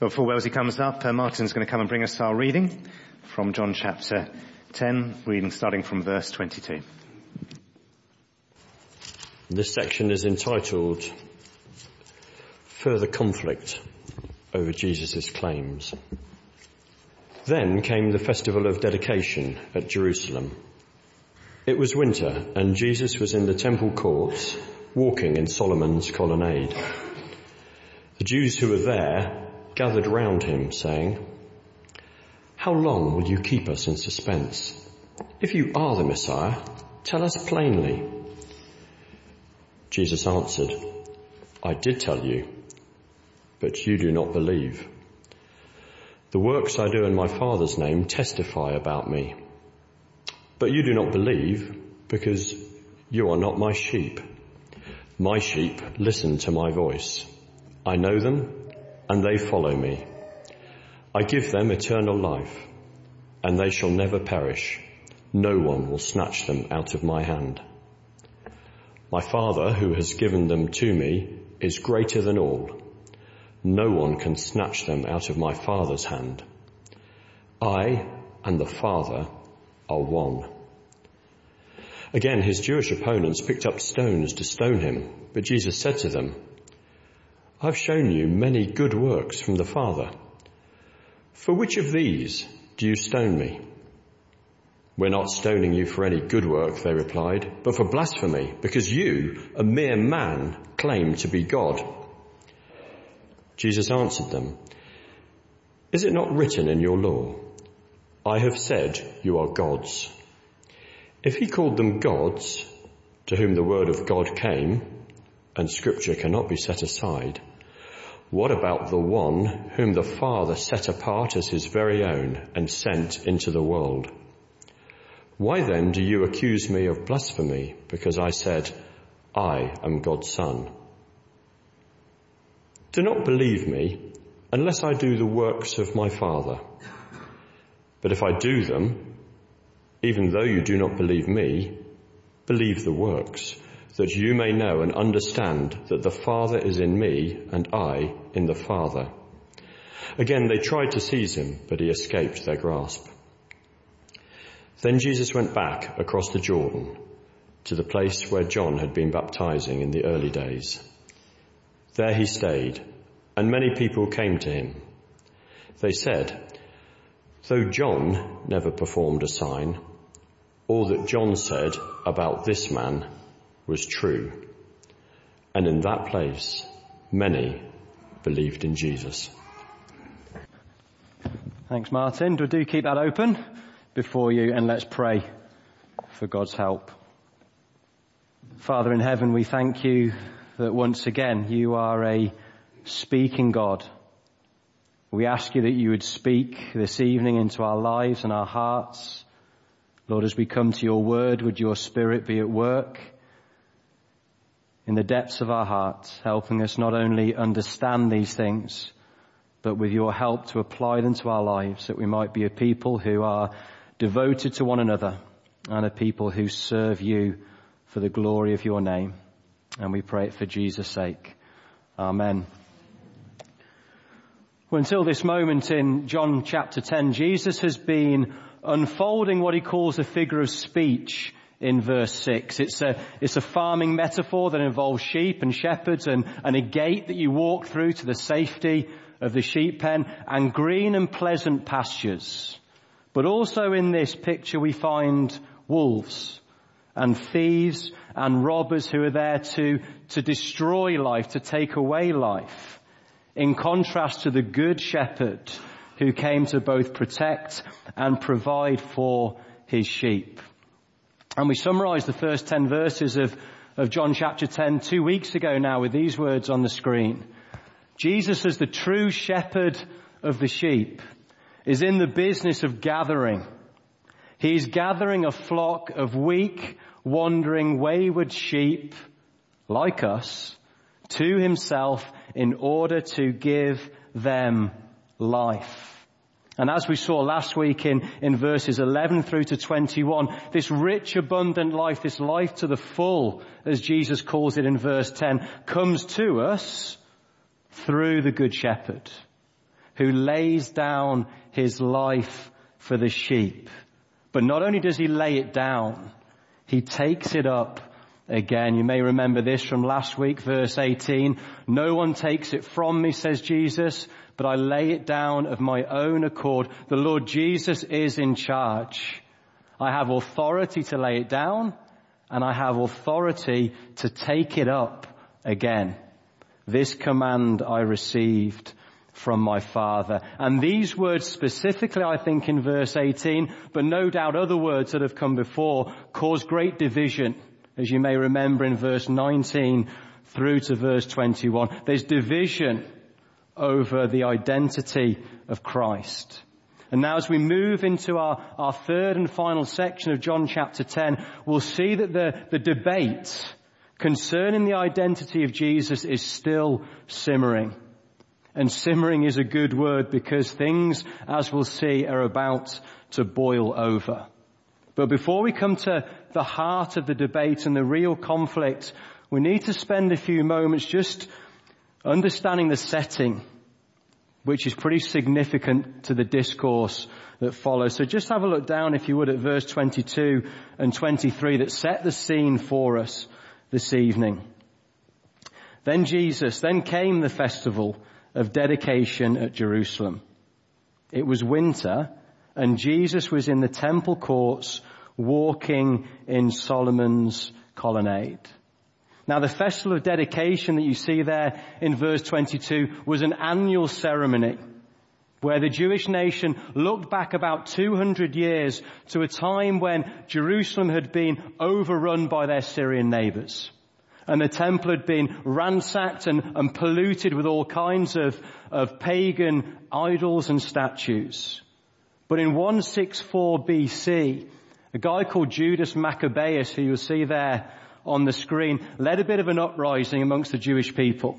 Before Wellesley comes up, uh, Martin's going to come and bring us our reading from John chapter 10, reading starting from verse 22. This section is entitled Further Conflict over Jesus' Claims. Then came the festival of dedication at Jerusalem. It was winter and Jesus was in the temple courts walking in Solomon's colonnade. The Jews who were there gathered round him saying, How long will you keep us in suspense? If you are the Messiah, tell us plainly. Jesus answered, I did tell you, but you do not believe. The works I do in my Father's name testify about me. But you do not believe because you are not my sheep. My sheep listen to my voice. I know them and they follow me. I give them eternal life and they shall never perish. No one will snatch them out of my hand. My Father who has given them to me is greater than all. No one can snatch them out of my Father's hand. I and the Father are one. Again, his Jewish opponents picked up stones to stone him, but Jesus said to them, I've shown you many good works from the Father. For which of these do you stone me? We're not stoning you for any good work, they replied, but for blasphemy, because you, a mere man, claim to be God. Jesus answered them, Is it not written in your law, I have said you are gods? If he called them gods, to whom the word of God came, and scripture cannot be set aside, what about the one whom the Father set apart as his very own and sent into the world? Why then do you accuse me of blasphemy because I said, I am God's son? Do not believe me unless I do the works of my Father. But if I do them, even though you do not believe me, believe the works, that you may know and understand that the Father is in me and I in the Father. Again, they tried to seize him, but he escaped their grasp. Then Jesus went back across the Jordan to the place where John had been baptizing in the early days. There he stayed, and many people came to him. They said, though John never performed a sign, all that John said about this man was true. And in that place, many believed in Jesus. Thanks, Martin. Do keep that open before you and let's pray for God's help. Father in heaven, we thank you that once again you are a speaking God. We ask you that you would speak this evening into our lives and our hearts. Lord, as we come to your word, would your spirit be at work in the depths of our hearts, helping us not only understand these things, but with your help to apply them to our lives, that we might be a people who are devoted to one another and a people who serve you for the glory of your name. And we pray it for Jesus' sake. Amen. Well, until this moment in John chapter 10, Jesus has been unfolding what he calls a figure of speech in verse 6. It's a, it's a farming metaphor that involves sheep and shepherds and, and a gate that you walk through to the safety of the sheep pen and green and pleasant pastures. But also in this picture we find wolves and thieves and robbers who are there to, to destroy life, to take away life. In contrast to the good shepherd who came to both protect and provide for his sheep. And we summarized the first 10 verses of, of John chapter 10 two weeks ago now with these words on the screen. Jesus as the true shepherd of the sheep is in the business of gathering. He's gathering a flock of weak, wandering, wayward sheep like us to himself in order to give them life. And as we saw last week in, in verses 11 through to 21, this rich, abundant life, this life to the full, as Jesus calls it in verse 10, comes to us through the Good Shepherd who lays down his life for the sheep. But not only does he lay it down, he takes it up again. You may remember this from last week, verse 18. No one takes it from me, says Jesus, but I lay it down of my own accord. The Lord Jesus is in charge. I have authority to lay it down and I have authority to take it up again. This command I received from my Father. And these words specifically, I think, in verse 18, but no doubt other words that have come before, cause great division, as you may remember in verse 19 through to verse 21. There's division over the identity of Christ. And now as we move into our, our third and final section of John chapter 10, we'll see that the, the debate concerning the identity of Jesus is still simmering. And simmering is a good word because things, as we'll see, are about to boil over. But before we come to the heart of the debate and the real conflict, we need to spend a few moments just understanding the setting, which is pretty significant to the discourse that follows. So just have a look down, if you would, at verse 22 and 23 that set the scene for us this evening. Then Jesus, then came the festival of dedication at Jerusalem. It was winter and Jesus was in the temple courts walking in Solomon's colonnade. Now the festival of dedication that you see there in verse 22 was an annual ceremony where the Jewish nation looked back about 200 years to a time when Jerusalem had been overrun by their Syrian neighbors and the temple had been ransacked and, and polluted with all kinds of, of pagan idols and statues. But in 164 BC, a guy called Judas Maccabeus, who you'll see there on the screen, led a bit of an uprising amongst the Jewish people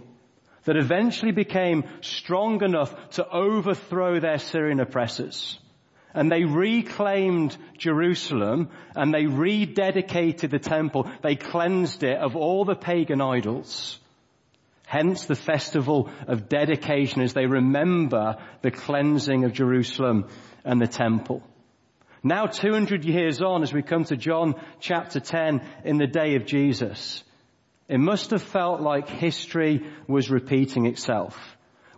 that eventually became strong enough to overthrow their Syrian oppressors and they reclaimed Jerusalem and they rededicated the temple. They cleansed it of all the pagan idols. Hence the festival of dedication as they remember the cleansing of Jerusalem and the temple. Now 200 years on as we come to John chapter 10 in the day of Jesus, it must have felt like history was repeating itself.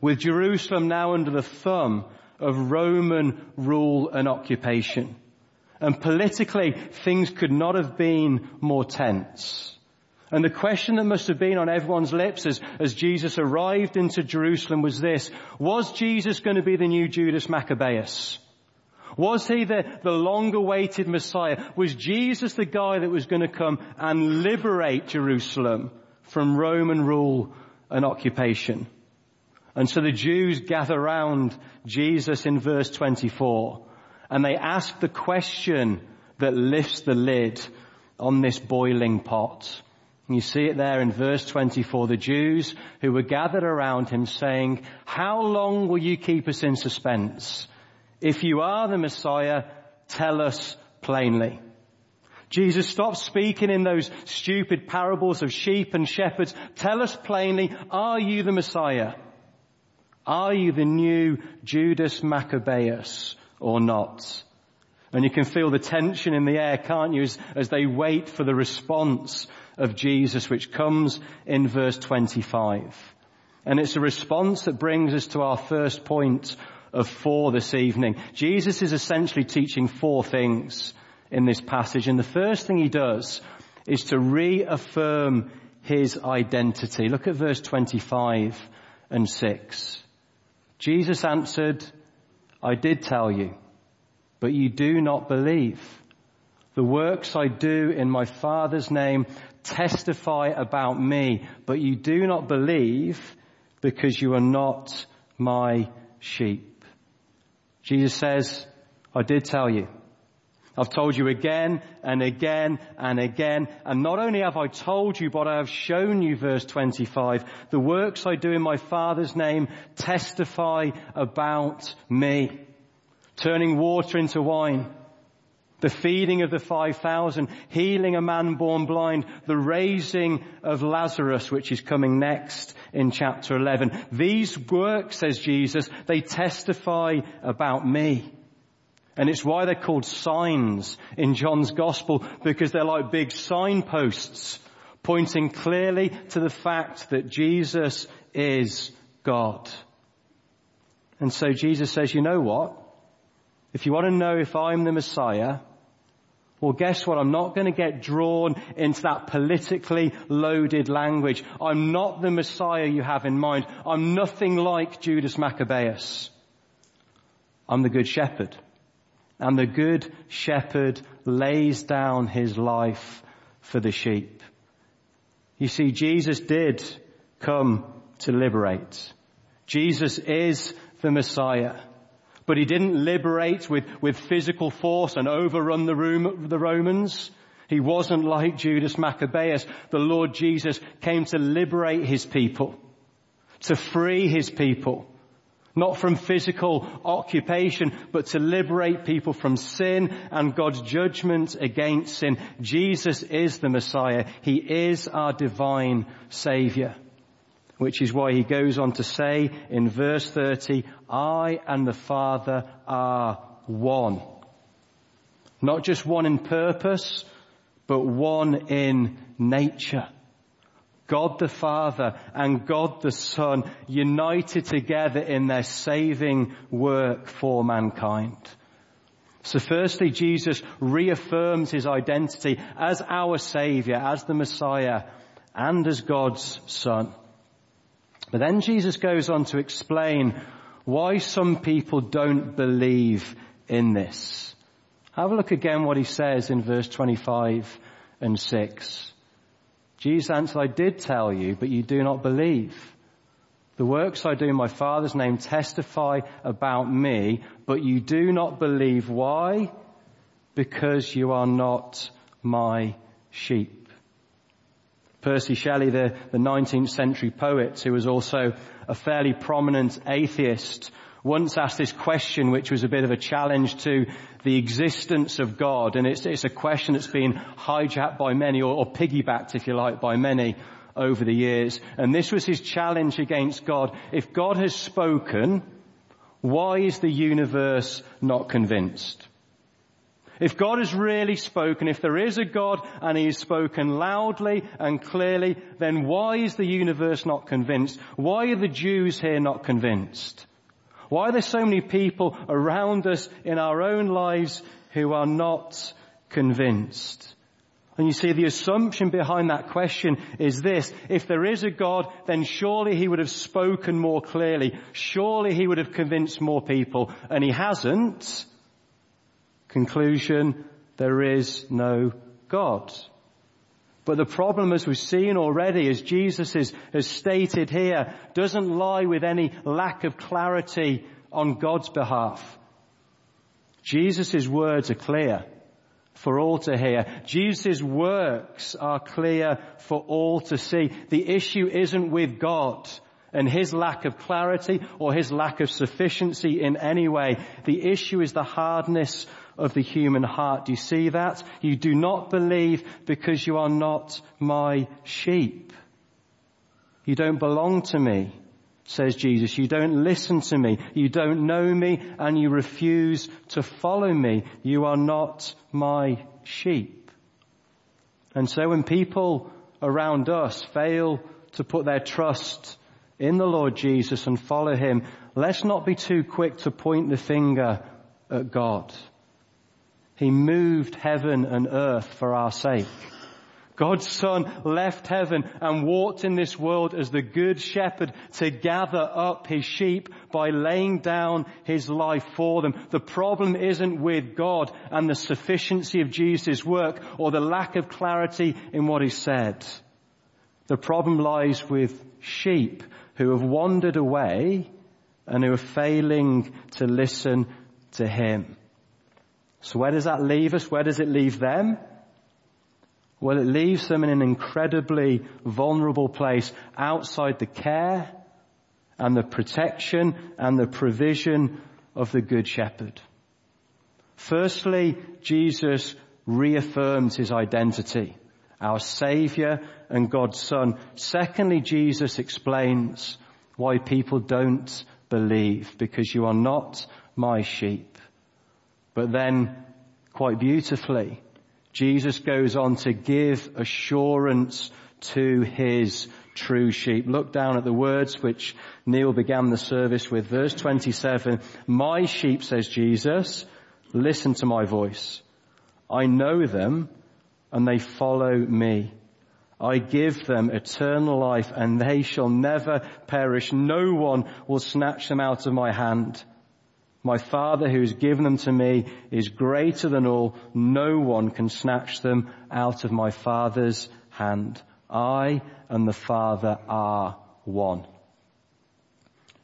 With Jerusalem now under the thumb of Roman rule and occupation. And politically, things could not have been more tense. And the question that must have been on everyone's lips as, as Jesus arrived into Jerusalem was this, was Jesus going to be the new Judas Maccabeus? Was he the, the long awaited Messiah? Was Jesus the guy that was going to come and liberate Jerusalem from Roman rule and occupation? And so the Jews gather round Jesus in verse 24 and they ask the question that lifts the lid on this boiling pot. You see it there in verse 24, the Jews who were gathered around him saying, how long will you keep us in suspense? If you are the Messiah, tell us plainly. Jesus, stop speaking in those stupid parables of sheep and shepherds. Tell us plainly, are you the Messiah? Are you the new Judas Maccabeus or not? And you can feel the tension in the air, can't you, as, as they wait for the response of Jesus, which comes in verse 25. And it's a response that brings us to our first point of four this evening. Jesus is essentially teaching four things in this passage. And the first thing he does is to reaffirm his identity. Look at verse 25 and 6. Jesus answered, I did tell you, but you do not believe. The works I do in my Father's name testify about me, but you do not believe because you are not my sheep. Jesus says, I did tell you. I've told you again and again and again. And not only have I told you, but I have shown you, verse 25, the works I do in my Father's name testify about me. Turning water into wine, The feeding of the 5,000, healing a man born blind, the raising of Lazarus, which is coming next in chapter 11. These works, says Jesus, they testify about me. And it's why they're called signs in John's gospel, because they're like big signposts pointing clearly to the fact that Jesus is God. And so Jesus says, you know what? If you want to know if I'm the Messiah, well, guess what? I'm not going to get drawn into that politically loaded language. I'm not the Messiah you have in mind. I'm nothing like Judas Maccabeus. I'm the Good Shepherd. And the Good Shepherd lays down his life for the sheep. You see, Jesus did come to liberate. Jesus is the Messiah. But he didn't liberate with, with physical force and overrun the, room, the Romans. He wasn't like Judas Maccabeus. The Lord Jesus came to liberate his people, to free his people, not from physical occupation, but to liberate people from sin and God's judgment against sin. Jesus is the Messiah. He is our divine Savior which is why he goes on to say in verse 30, I and the Father are one. Not just one in purpose, but one in nature. God the Father and God the Son united together in their saving work for mankind. So firstly, Jesus reaffirms his identity as our Savior, as the Messiah, and as God's Son. But then Jesus goes on to explain why some people don't believe in this. Have a look again what he says in verse 25 and 6. Jesus answered, I did tell you, but you do not believe. The works I do in my Father's name testify about me, but you do not believe. Why? Because you are not my sheep. Percy Shelley, the, the 19th century poet, who was also a fairly prominent atheist, once asked this question, which was a bit of a challenge to the existence of God. And it's, it's a question that's been hijacked by many, or, or piggybacked, if you like, by many over the years. And this was his challenge against God. If God has spoken, why is the universe not convinced? If God has really spoken, if there is a God and He has spoken loudly and clearly, then why is the universe not convinced? Why are the Jews here not convinced? Why are there so many people around us in our own lives who are not convinced? And you see, the assumption behind that question is this. If there is a God, then surely He would have spoken more clearly. Surely He would have convinced more people. And He hasn't. Conclusion, there is no God. But the problem, as we've seen already, as Jesus is, has stated here, doesn't lie with any lack of clarity on God's behalf. Jesus' words are clear for all to hear. Jesus' works are clear for all to see. The issue isn't with God and his lack of clarity or his lack of sufficiency in any way. The issue is the hardness of the human heart. Do you see that? You do not believe because you are not my sheep. You don't belong to me, says Jesus. You don't listen to me. You don't know me and you refuse to follow me. You are not my sheep. And so when people around us fail to put their trust in the Lord Jesus and follow Him, let's not be too quick to point the finger at God. He moved heaven and earth for our sake. God's son left heaven and walked in this world as the good shepherd to gather up his sheep by laying down his life for them. The problem isn't with God and the sufficiency of Jesus' work or the lack of clarity in what he said. The problem lies with sheep who have wandered away and who are failing to listen to him. So where does that leave us? Where does it leave them? Well, it leaves them in an incredibly vulnerable place outside the care and the protection and the provision of the Good Shepherd. Firstly, Jesus reaffirms his identity, our Saviour and God's Son. Secondly, Jesus explains why people don't believe, because you are not my sheep. But then, quite beautifully, Jesus goes on to give assurance to his true sheep. Look down at the words which Neil began the service with. Verse 27, my sheep, says Jesus, listen to my voice. I know them and they follow me. I give them eternal life and they shall never perish. No one will snatch them out of my hand. My Father who has given them to me is greater than all. No one can snatch them out of my Father's hand. I and the Father are one.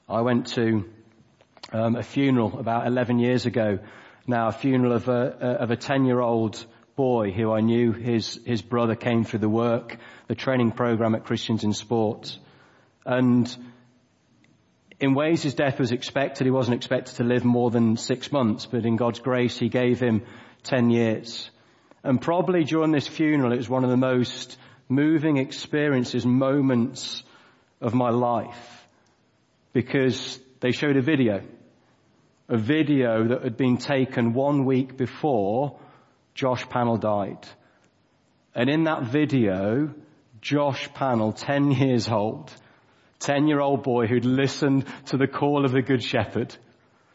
I went to um, a funeral about 11 years ago now, a funeral of a, of a 10 year old boy who I knew his, his brother came through the work, the training program at Christians in Sport. And in ways his death was expected. He wasn't expected to live more than six months, but in God's grace he gave him 10 years. And probably during this funeral it was one of the most moving experiences, moments of my life because they showed a video, a video that had been taken one week before Josh Pannell died. And in that video, Josh Pannell, 10 years old, 10 year old boy who'd listened to the call of the Good Shepherd,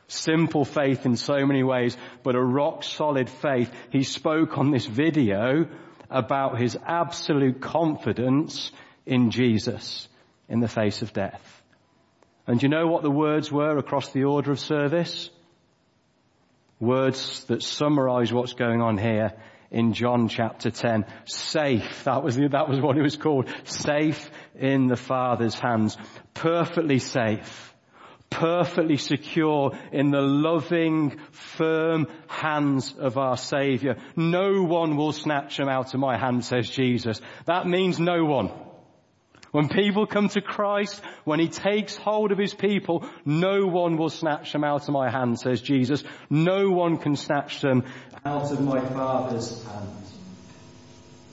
simple faith in so many ways, but a rock solid faith. He spoke on this video about his absolute confidence in Jesus in the face of death. And you know what the words were across the order of service? Words that summarize what's going on here in John chapter 10. Safe. That was, the, that was what it was called. Safe in the Father's hands. Perfectly safe. Perfectly secure in the loving, firm hands of our Savior. No one will snatch him out of my hand, says Jesus. That means no one. When people come to Christ, when He takes hold of His people, no one will snatch them out of my hand, says Jesus. No one can snatch them out of my Father's hand.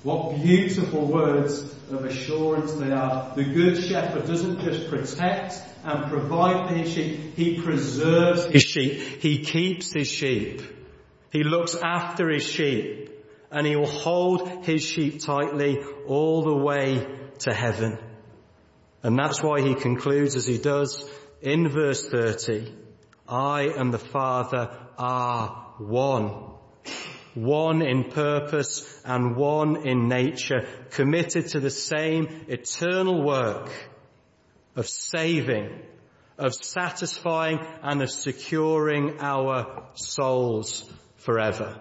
What beautiful words of assurance they are. The Good Shepherd doesn't just protect and provide for His sheep, He preserves His sheep. He keeps His sheep. He looks after His sheep. And He will hold His sheep tightly all the way to heaven. And that's why he concludes as he does in verse 30, I and the Father are one. One in purpose and one in nature, committed to the same eternal work of saving, of satisfying and of securing our souls forever.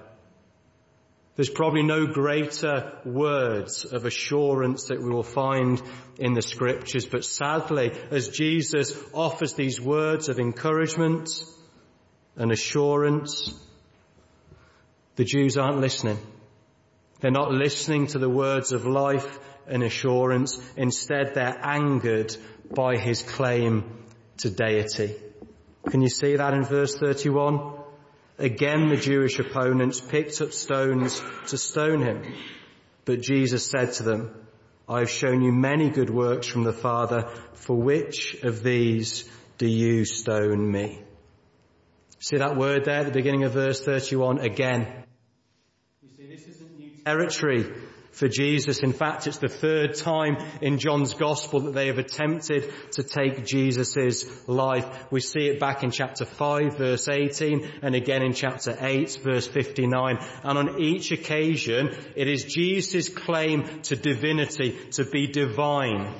There's probably no greater words of assurance that we will find in the scriptures, but sadly, as Jesus offers these words of encouragement and assurance, the Jews aren't listening. They're not listening to the words of life and assurance. Instead, they're angered by his claim to deity. Can you see that in verse 31? Again the Jewish opponents picked up stones to stone him. But Jesus said to them, I have shown you many good works from the Father. For which of these do you stone me? See that word there at the beginning of verse 31 again. You see, this isn't new territory for Jesus. In fact, it's the third time in John's gospel that they have attempted to take Jesus' life. We see it back in chapter 5 verse 18 and again in chapter 8 verse 59. And on each occasion, it is Jesus' claim to divinity, to be divine,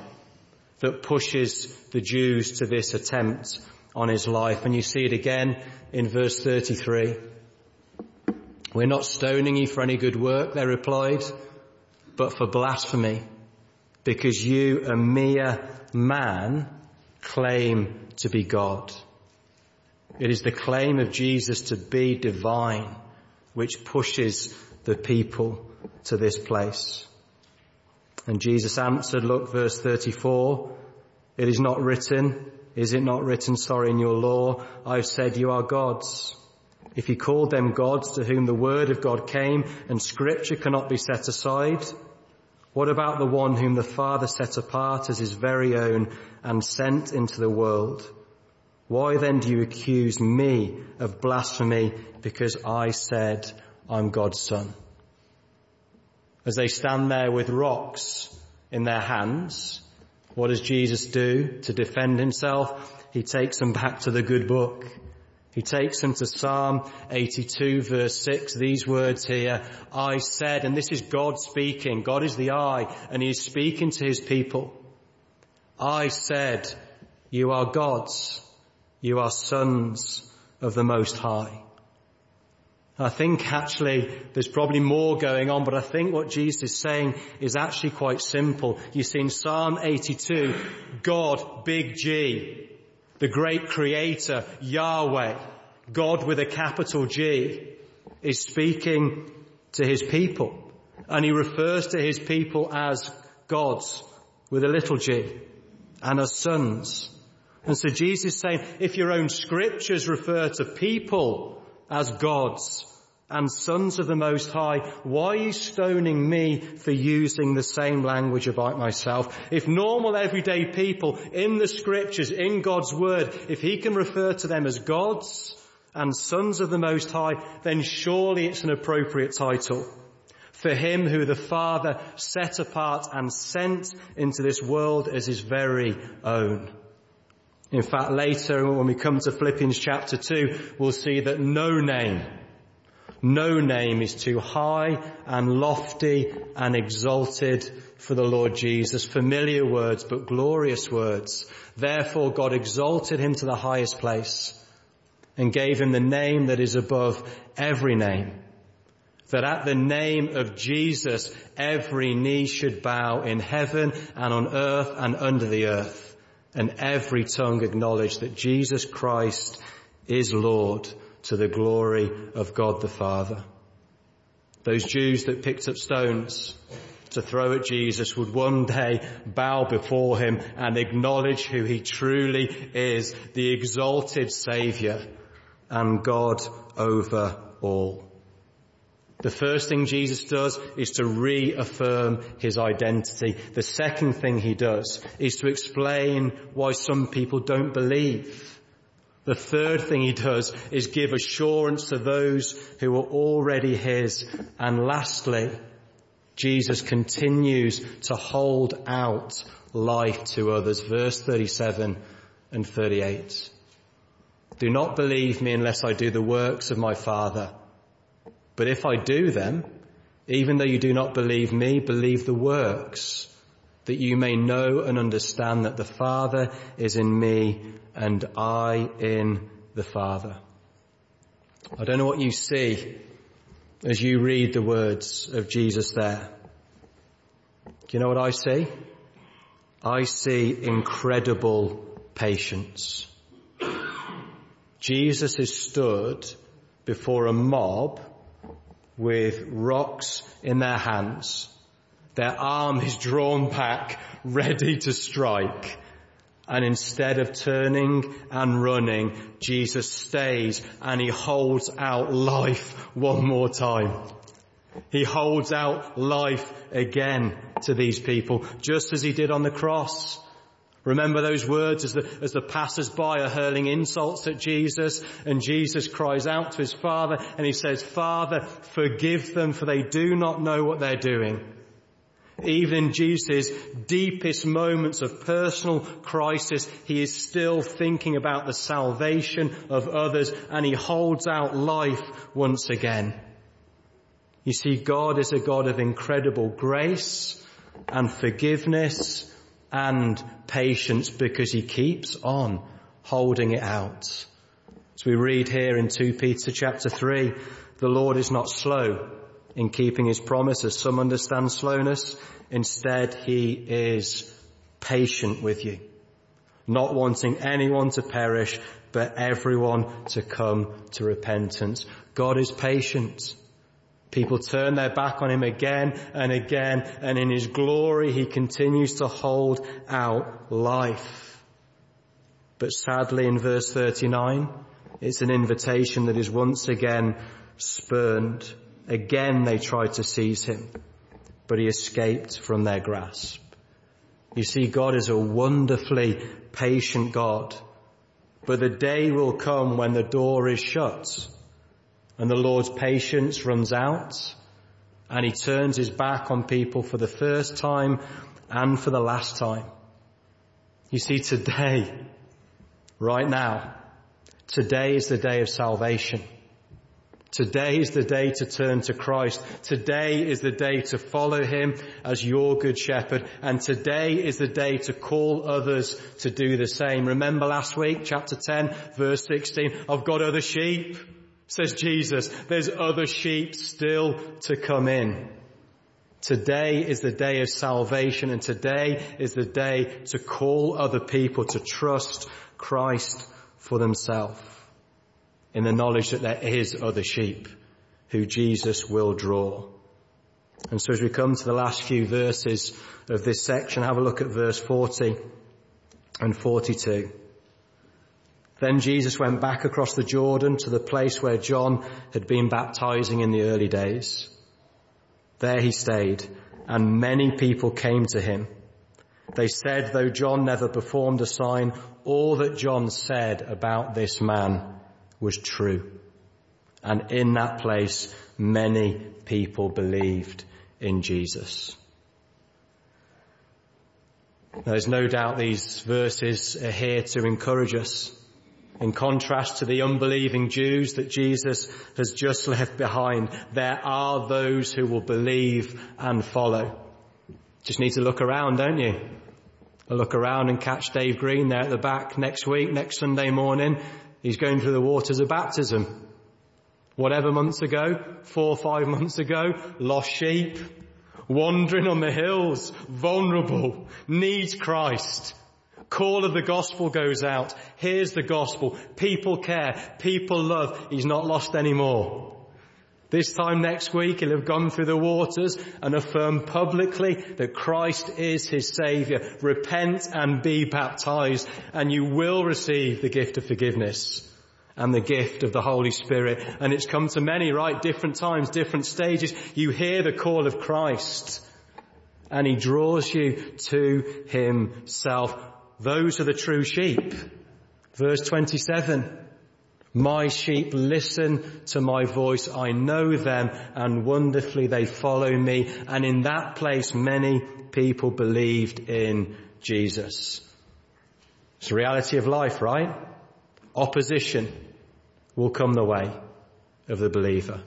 that pushes the Jews to this attempt on his life. And you see it again in verse 33. We're not stoning you for any good work, they replied but for blasphemy, because you, a mere man, claim to be God. It is the claim of Jesus to be divine which pushes the people to this place. And Jesus answered, look, verse 34, it is not written, is it not written, sorry, in your law, I've said you are gods. if he called them gods to whom the word of God came and scripture cannot be set aside, what about the one whom the Father set apart as his very own and sent into the world? Why then do you accuse me of blasphemy because I said I'm God's son? As they stand there with rocks in their hands, what does Jesus do to defend himself? He takes them back to the good book. He takes them to Psalm 82 verse 6, these words here, I said, and this is God speaking, God is the I, and He is speaking to His people. I said, you are gods, you are sons of the Most High. I think actually there's probably more going on, but I think what Jesus is saying is actually quite simple. You see in Psalm 82, God, big G, the great creator, Yahweh, God with a capital G, is speaking to his people. And he refers to his people as gods with a little g and as sons. And so Jesus is saying, if your own scriptures refer to people as gods and sons of the Most High, why are you stoning me for using the same language about myself? If normal everyday people in the scriptures, in God's word, if he can refer to them as gods and sons of the Most High, then surely it's an appropriate title for him who the Father set apart and sent into this world as his very own. In fact, later when we come to Philippians chapter 2, we'll see that no name no name is too high and lofty and exalted for the Lord Jesus. Familiar words, but glorious words. Therefore God exalted him to the highest place and gave him the name that is above every name. That at the name of Jesus, every knee should bow in heaven and on earth and under the earth and every tongue acknowledge that Jesus Christ is Lord to the glory of God the Father. Those Jews that picked up stones to throw at Jesus would one day bow before him and acknowledge who he truly is, the exalted Saviour and God over all. The first thing Jesus does is to reaffirm his identity. The second thing he does is to explain why some people don't believe. The third thing he does is give assurance to those who are already his. And lastly, Jesus continues to hold out life to others. Verse 37 and 38. Do not believe me unless I do the works of my Father. But if I do them, even though you do not believe me, believe the works, that you may know and understand that the Father is in me and I in the Father. I don't know what you see as you read the words of Jesus there. Do you know what I see? I see incredible patience. Jesus is stood before a mob with rocks in their hands. Their arm is drawn back, ready to strike. And instead of turning and running, Jesus stays and he holds out life one more time. He holds out life again to these people, just as he did on the cross. Remember those words as the, as the passers-by are hurling insults at Jesus and Jesus cries out to his Father and he says, Father, forgive them for they do not know what they're doing. Even in Jesus' deepest moments of personal crisis, he is still thinking about the salvation of others and he holds out life once again. You see, God is a God of incredible grace and forgiveness and patience because he keeps on holding it out. As we read here in 2 Peter chapter 3, the Lord is not slow in keeping his promises. Some understand slowness. Instead, he is patient with you, not wanting anyone to perish, but everyone to come to repentance. God is patient. People turn their back on him again and again, and in his glory he continues to hold out life. But sadly in verse 39, It's an invitation that is once again spurned. Again they tried to seize him, but he escaped from their grasp. You see, God is a wonderfully patient God, but the day will come when the door is shut and the Lord's patience runs out and he turns his back on people for the first time and for the last time. You see, today, right now, today is the day of salvation. Today is the day to turn to Christ. Today is the day to follow Him as your good shepherd. And today is the day to call others to do the same. Remember last week, chapter 10, verse 16, I've got other sheep, says Jesus. There's other sheep still to come in. Today is the day of salvation and today is the day to call other people to trust Christ for themselves in the knowledge that there is other sheep who Jesus will draw. And so as we come to the last few verses of this section, have a look at verse 40 and 42. Then Jesus went back across the Jordan to the place where John had been baptizing in the early days. There he stayed and many people came to him. They said, though John never performed a sign, all that John said about this man was true. And in that place, many people believed in Jesus. There's no doubt these verses are here to encourage us. In contrast to the unbelieving Jews that Jesus has just left behind, there are those who will believe and follow. Just need to look around, don't you? Look around and catch Dave Green there at the back next week, next Sunday morning, He's going through the waters of baptism. Whatever months ago, four or five months ago, lost sheep, wandering on the hills, vulnerable, needs Christ. Call of the gospel goes out. Here's the gospel. People care. People love. He's not lost anymore. This time next week, he'll have gone through the waters and affirmed publicly that Christ is his savior. Repent and be baptized and you will receive the gift of forgiveness and the gift of the Holy Spirit. And it's come to many, right? Different times, different stages. You hear the call of Christ and he draws you to himself. Those are the true sheep. Verse 27. My sheep listen to my voice. I know them and wonderfully they follow me. And in that place many people believed in Jesus. It's the reality of life, right? Opposition will come the way of the believer.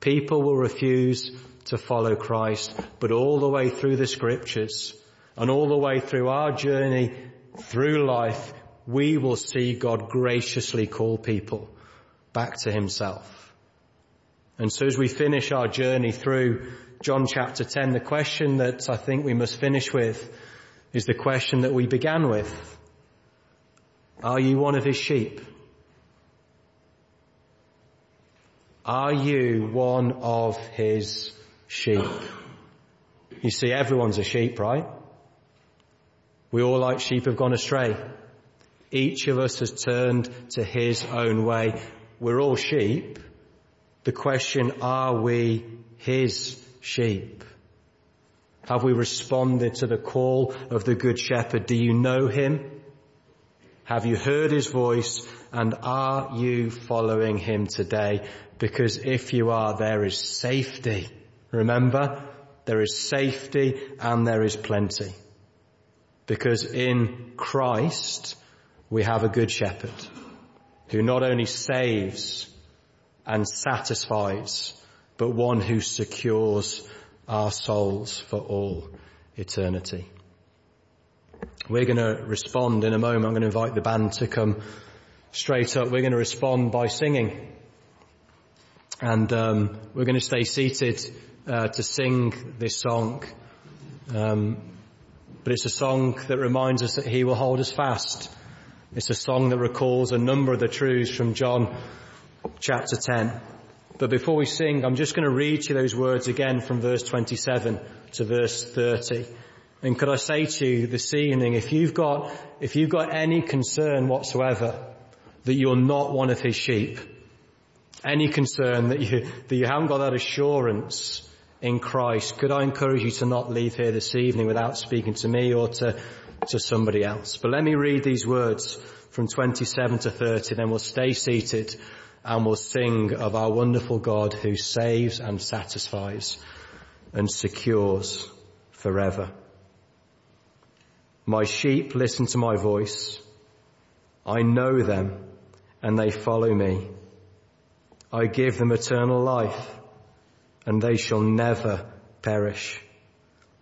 People will refuse to follow Christ, but all the way through the scriptures and all the way through our journey through life, we will see God graciously call people back to himself. And so as we finish our journey through John chapter 10, the question that I think we must finish with is the question that we began with. Are you one of his sheep? Are you one of his sheep? You see, everyone's a sheep, right? We all like sheep have gone astray. Each of us has turned to his own way. We're all sheep. The question, are we his sheep? Have we responded to the call of the good shepherd? Do you know him? Have you heard his voice and are you following him today? Because if you are, there is safety. Remember, there is safety and there is plenty. Because in Christ, we have a good shepherd who not only saves and satisfies, but one who secures our souls for all eternity. We're going to respond in a moment. I'm going to invite the band to come straight up. We're going to respond by singing. And um, we're going to stay seated uh, to sing this song. Um, but it's a song that reminds us that He will hold us fast it's a song that recalls a number of the truths from John chapter 10. But before we sing, I'm just going to read you those words again from verse 27 to verse 30. And could I say to you this evening, if you've got, if you've got any concern whatsoever that you're not one of his sheep, any concern that you, that you haven't got that assurance in Christ, could I encourage you to not leave here this evening without speaking to me or to, to somebody else? But let me read these words from 27 to 30, then we'll stay seated and we'll sing of our wonderful God who saves and satisfies and secures forever. My sheep listen to my voice. I know them and they follow me. I give them eternal life and they shall never perish.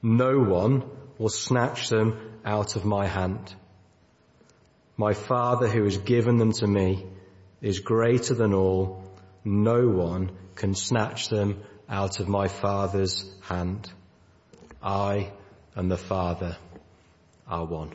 No one will snatch them out of my hand. My Father who has given them to me is greater than all. No one can snatch them out of my Father's hand. I and the Father are one.